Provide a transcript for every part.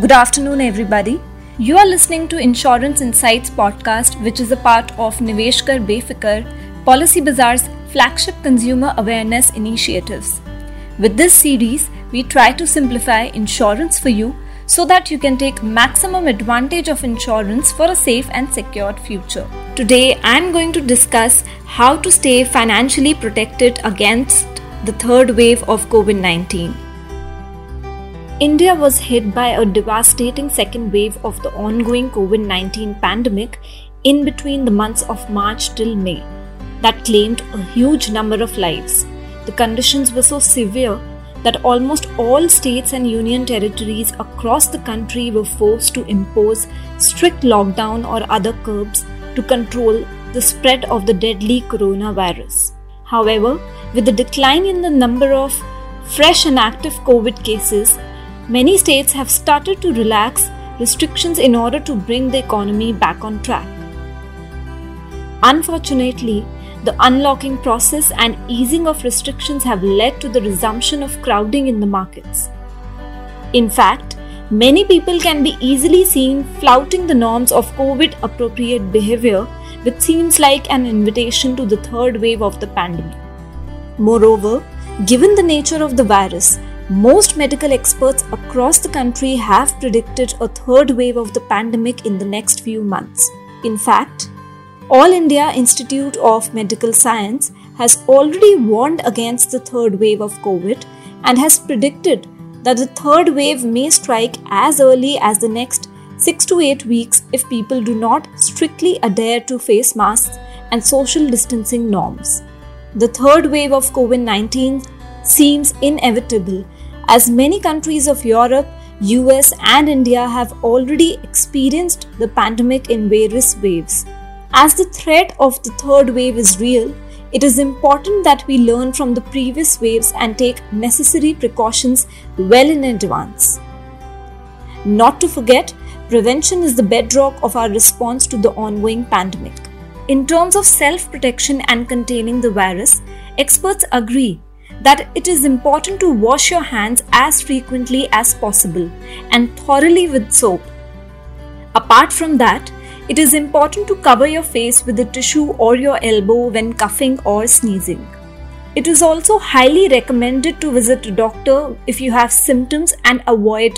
Good afternoon, everybody. You are listening to Insurance Insights podcast, which is a part of Niveshkar Befikar, Policy Bazaar's flagship consumer awareness initiatives. With this series, we try to simplify insurance for you so that you can take maximum advantage of insurance for a safe and secured future. Today, I am going to discuss how to stay financially protected against the third wave of COVID 19. India was hit by a devastating second wave of the ongoing COVID 19 pandemic in between the months of March till May that claimed a huge number of lives. The conditions were so severe that almost all states and union territories across the country were forced to impose strict lockdown or other curbs to control the spread of the deadly coronavirus. However, with the decline in the number of fresh and active COVID cases, many states have started to relax restrictions in order to bring the economy back on track. Unfortunately, the unlocking process and easing of restrictions have led to the resumption of crowding in the markets. In fact, many people can be easily seen flouting the norms of COVID appropriate behavior, which seems like an invitation to the third wave of the pandemic. Moreover, given the nature of the virus, most medical experts across the country have predicted a third wave of the pandemic in the next few months. In fact, all India Institute of Medical Science has already warned against the third wave of COVID and has predicted that the third wave may strike as early as the next 6 to 8 weeks if people do not strictly adhere to face masks and social distancing norms. The third wave of COVID 19 seems inevitable as many countries of Europe, US, and India have already experienced the pandemic in various waves. As the threat of the third wave is real, it is important that we learn from the previous waves and take necessary precautions well in advance. Not to forget, prevention is the bedrock of our response to the ongoing pandemic. In terms of self protection and containing the virus, experts agree that it is important to wash your hands as frequently as possible and thoroughly with soap. Apart from that, it is important to cover your face with a tissue or your elbow when coughing or sneezing. It is also highly recommended to visit a doctor if you have symptoms and avoid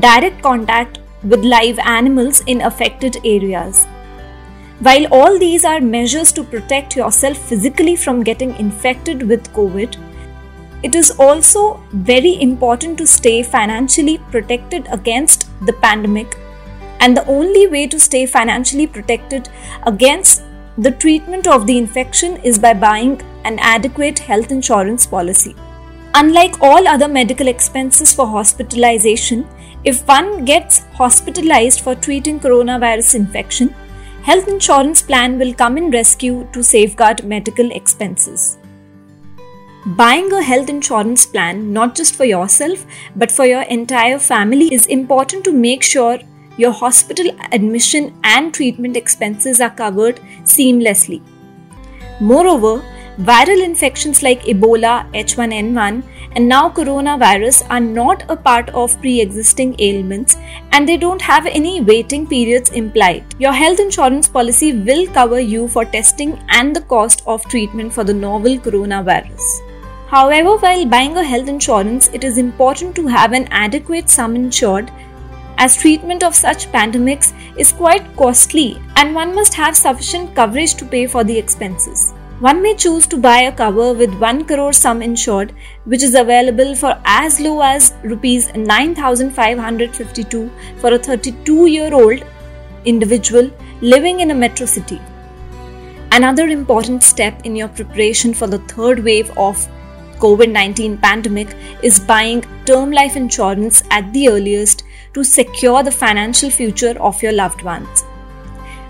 direct contact with live animals in affected areas. While all these are measures to protect yourself physically from getting infected with COVID, it is also very important to stay financially protected against the pandemic and the only way to stay financially protected against the treatment of the infection is by buying an adequate health insurance policy. Unlike all other medical expenses for hospitalization, if one gets hospitalized for treating coronavirus infection, health insurance plan will come in rescue to safeguard medical expenses. Buying a health insurance plan not just for yourself but for your entire family is important to make sure your hospital admission and treatment expenses are covered seamlessly. Moreover, viral infections like Ebola, H1N1, and now coronavirus are not a part of pre existing ailments and they don't have any waiting periods implied. Your health insurance policy will cover you for testing and the cost of treatment for the novel coronavirus. However, while buying a health insurance, it is important to have an adequate sum insured as treatment of such pandemics is quite costly and one must have sufficient coverage to pay for the expenses. One may choose to buy a cover with 1 crore sum insured, which is available for as low as rupees 9552 for a 32 year old individual living in a metro city. Another important step in your preparation for the third wave of COVID 19 pandemic is buying term life insurance at the earliest to secure the financial future of your loved ones.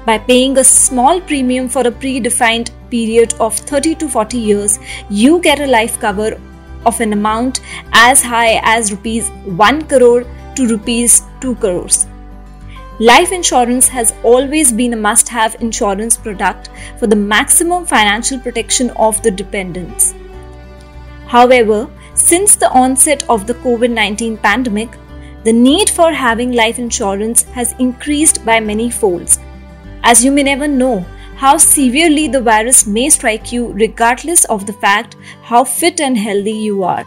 By paying a small premium for a predefined period of 30 to 40 years, you get a life cover of an amount as high as rupees 1 crore to rupees 2 crores. Life insurance has always been a must have insurance product for the maximum financial protection of the dependents. However, since the onset of the COVID 19 pandemic, the need for having life insurance has increased by many folds. As you may never know how severely the virus may strike you, regardless of the fact how fit and healthy you are.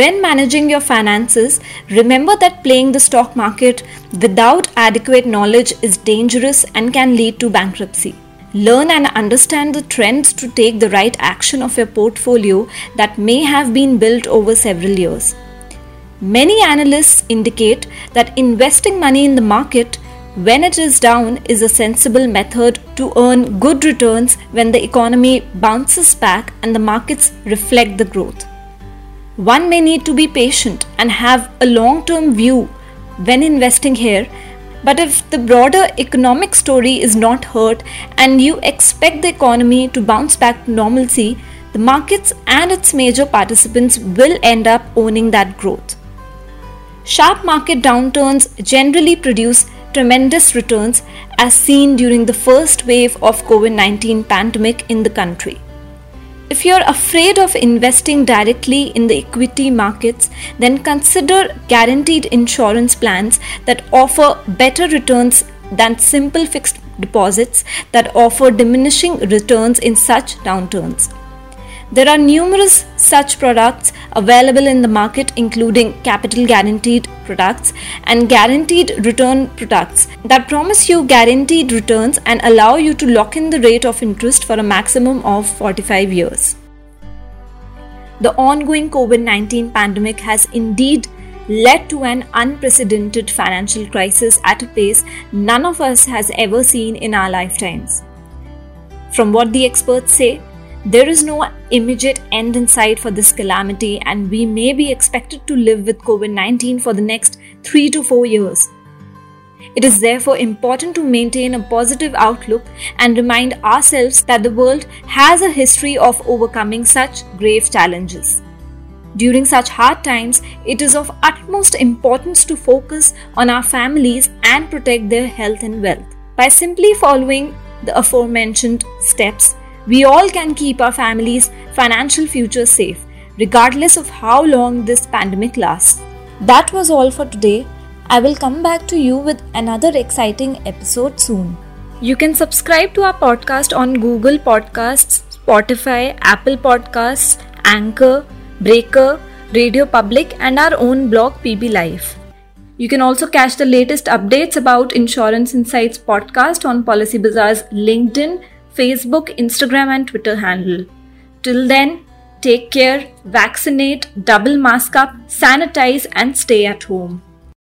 When managing your finances, remember that playing the stock market without adequate knowledge is dangerous and can lead to bankruptcy. Learn and understand the trends to take the right action of your portfolio that may have been built over several years. Many analysts indicate that investing money in the market when it is down is a sensible method to earn good returns when the economy bounces back and the markets reflect the growth. One may need to be patient and have a long term view when investing here, but if the broader economic story is not hurt and you expect the economy to bounce back to normalcy, the markets and its major participants will end up owning that growth. Sharp market downturns generally produce tremendous returns as seen during the first wave of COVID-19 pandemic in the country. If you're afraid of investing directly in the equity markets, then consider guaranteed insurance plans that offer better returns than simple fixed deposits that offer diminishing returns in such downturns. There are numerous such products available in the market, including capital guaranteed products and guaranteed return products that promise you guaranteed returns and allow you to lock in the rate of interest for a maximum of 45 years. The ongoing COVID 19 pandemic has indeed led to an unprecedented financial crisis at a pace none of us has ever seen in our lifetimes. From what the experts say, there is no immediate end in sight for this calamity, and we may be expected to live with COVID 19 for the next three to four years. It is therefore important to maintain a positive outlook and remind ourselves that the world has a history of overcoming such grave challenges. During such hard times, it is of utmost importance to focus on our families and protect their health and wealth. By simply following the aforementioned steps, we all can keep our families' financial future safe, regardless of how long this pandemic lasts. That was all for today. I will come back to you with another exciting episode soon. You can subscribe to our podcast on Google Podcasts, Spotify, Apple Podcasts, Anchor, Breaker, Radio Public, and our own blog PB Life. You can also catch the latest updates about Insurance Insights podcast on Policy Bazaar's LinkedIn, Facebook, Instagram, and Twitter handle. Till then, take care, vaccinate, double mask up, sanitize, and stay at home.